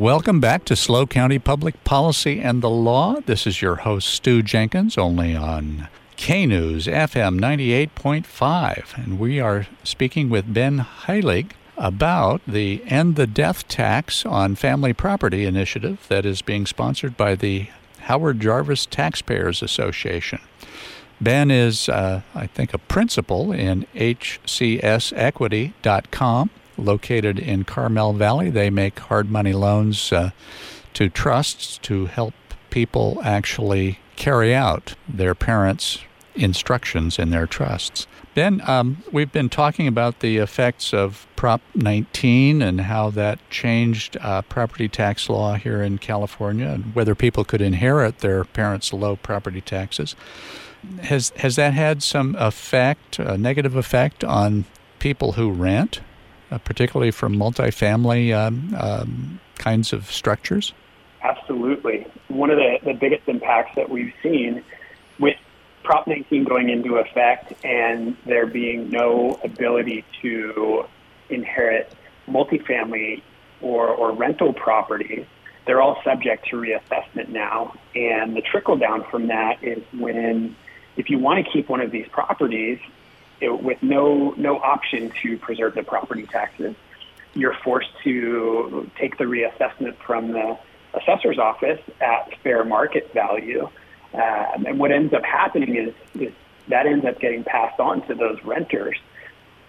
Welcome back to SLO County Public Policy and the Law. This is your host, Stew Jenkins, only on K News FM 98.5. And we are speaking with Ben Heilig about the End the Death Tax on Family Property initiative that is being sponsored by the Howard Jarvis Taxpayers Association. Ben is, uh, I think, a principal in hcsequity.com located in Carmel Valley. They make hard money loans uh, to trusts to help people actually carry out their parents' instructions in their trusts. Ben, um, we've been talking about the effects of Prop 19 and how that changed uh, property tax law here in California and whether people could inherit their parents' low property taxes. Has has that had some effect, a negative effect on people who rent? Uh, particularly for multifamily um, um, kinds of structures? Absolutely. One of the, the biggest impacts that we've seen with Prop 19 going into effect and there being no ability to inherit multifamily or, or rental properties, they're all subject to reassessment now. And the trickle down from that is when, if you want to keep one of these properties, it, with no no option to preserve the property taxes. You're forced to take the reassessment from the assessor's office at fair market value, um, and what ends up happening is, is that ends up getting passed on to those renters.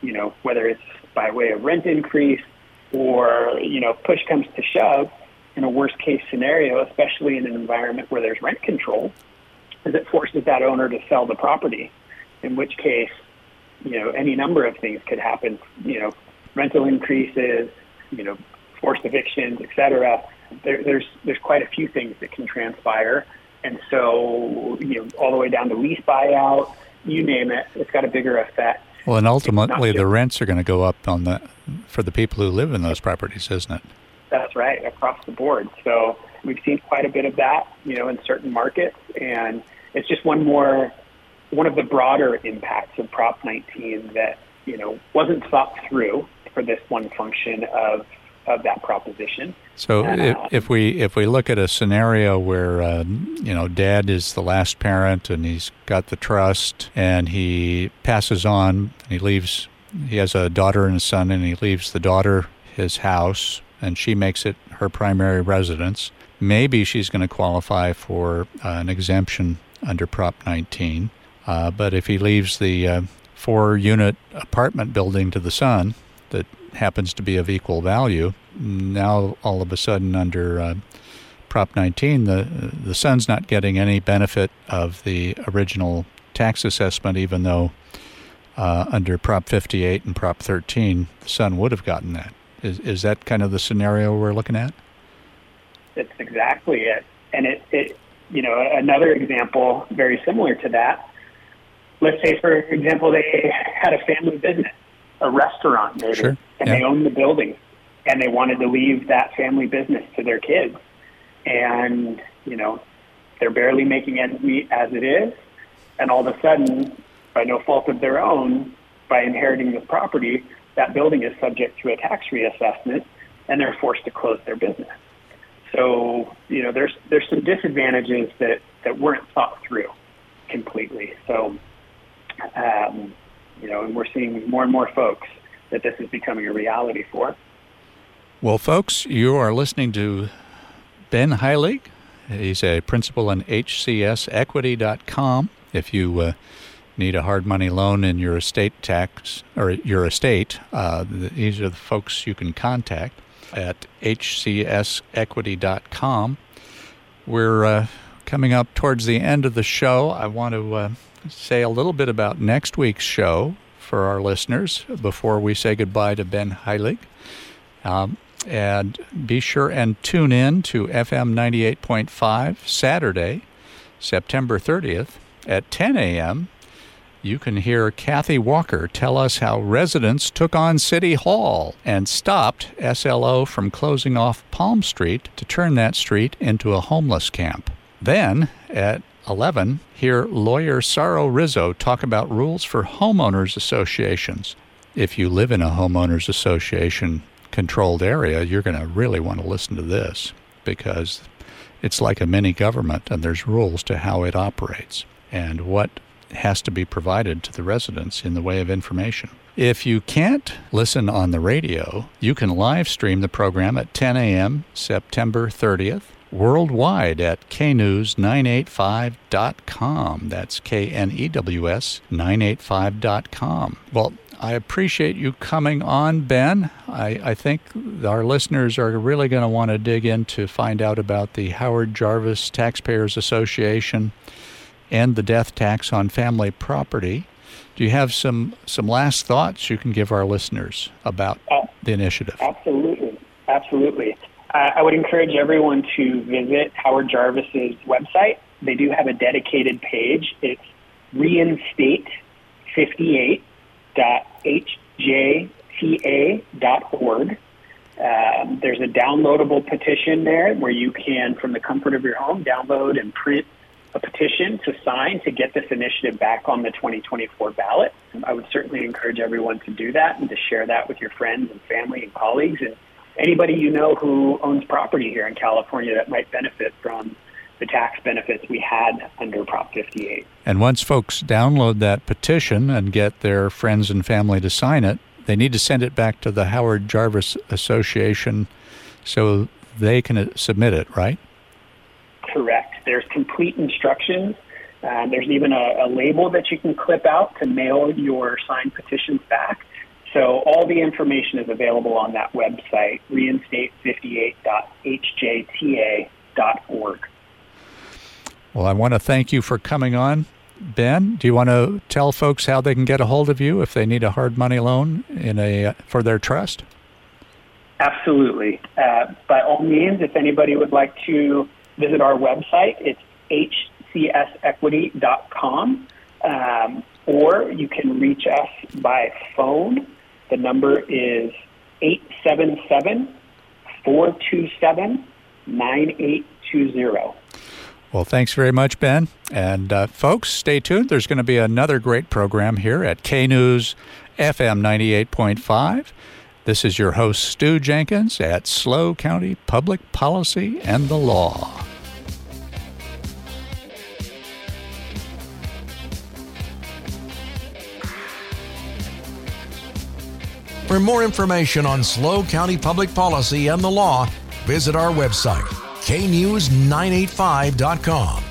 You know, whether it's by way of rent increase or you know push comes to shove, in a worst case scenario, especially in an environment where there's rent control, is it forces that owner to sell the property. In which case, you know, any number of things could happen. You know, rental increases, you know, forced evictions, et cetera. There, there's there's quite a few things that can transpire, and so you know, all the way down to lease buyout, you name it, it's got a bigger effect. Well, and ultimately, the rents are going to go up on the for the people who live in those properties, isn't it? That's right, across the board. So we've seen quite a bit of that, you know, in certain markets, and it's just one more one of the broader impacts of Prop 19 that you know wasn't thought through for this one function of of that proposition. So uh, if, if, we if we look at a scenario where uh, you know dad is the last parent and he's got the trust and he passes on and he leaves he has a daughter and a son and he leaves the daughter his house and she makes it her primary residence maybe she's going to qualify for uh, an exemption under prop 19 uh, but if he leaves the uh, four unit apartment building to the son that happens to be of equal value, now all of a sudden under uh, Prop 19, the, the son's not getting any benefit of the original tax assessment, even though uh, under Prop 58 and Prop 13, the son would have gotten that. Is, is that kind of the scenario we're looking at? That's exactly it. And it, it, you know, another example very similar to that let's say, for example, they had a family business, a restaurant maybe, sure. and yeah. they owned the building, and they wanted to leave that family business to their kids, and you know, they're barely making ends meet as it is, and all of a sudden, by no fault of their own, by inheriting the property, that building is subject to a tax reassessment, and they're forced to close their business. So, you know, there's there's some disadvantages that that weren't thought through completely. So um, you know, and we're seeing more and more folks that this is becoming a reality for. Well, folks, you are listening to Ben Heilig. He's a principal in hcsequity.com. If you uh, need a hard money loan in your estate tax or your estate, uh, these are the folks you can contact at hcsequity.com. We're uh, coming up towards the end of the show. I want to uh, say a little bit about next week's show for our listeners before we say goodbye to Ben Heilig. Um, and be sure and tune in to FM 98.5 Saturday, September 30th at 10 a.m. You can hear Kathy Walker tell us how residents took on City Hall and stopped SLO from closing off Palm Street to turn that street into a homeless camp. Then, at 11, hear lawyer Saro Rizzo talk about rules for homeowners associations. If you live in a homeowners association, controlled area, you're going to really want to listen to this because it's like a mini government and there's rules to how it operates and what has to be provided to the residents in the way of information. If you can't listen on the radio, you can live stream the program at 10 a.m. September 30th worldwide at knews985.com. That's K N E W S 985.com. Well, I appreciate you coming on, Ben. I, I think our listeners are really going to want to dig in to find out about the Howard Jarvis Taxpayers Association and the death tax on family property. Do you have some, some last thoughts you can give our listeners about uh, the initiative? Absolutely. Absolutely. Uh, I would encourage everyone to visit Howard Jarvis's website. They do have a dedicated page. It's reinstate58.hjta.org. Um, there's a downloadable petition there where you can, from the comfort of your home, download and print a petition to sign to get this initiative back on the 2024 ballot. I would certainly encourage everyone to do that and to share that with your friends and family and colleagues and anybody you know who owns property here in California that might benefit from the tax benefits we had under Prop 58. And once folks download that petition and get their friends and family to sign it, they need to send it back to the Howard Jarvis Association so they can submit it, right? Correct. There's complete instructions. Uh, there's even a, a label that you can clip out to mail your signed petitions back. So all the information is available on that website, reinstate58.hjta.org. Well, I want to thank you for coming on. Ben, do you want to tell folks how they can get a hold of you if they need a hard money loan in a for their trust? Absolutely. Uh, by all means, if anybody would like to visit our website, it's hcsequity.com, um, or you can reach us by phone the number is 877 427 9820. Well, thanks very much, Ben. And uh, folks, stay tuned. There's going to be another great program here at K News FM 98.5. This is your host, Stew Jenkins at SLO County Public Policy and the Law. For more information on SLO County public policy and the law, visit our website, knews985.com.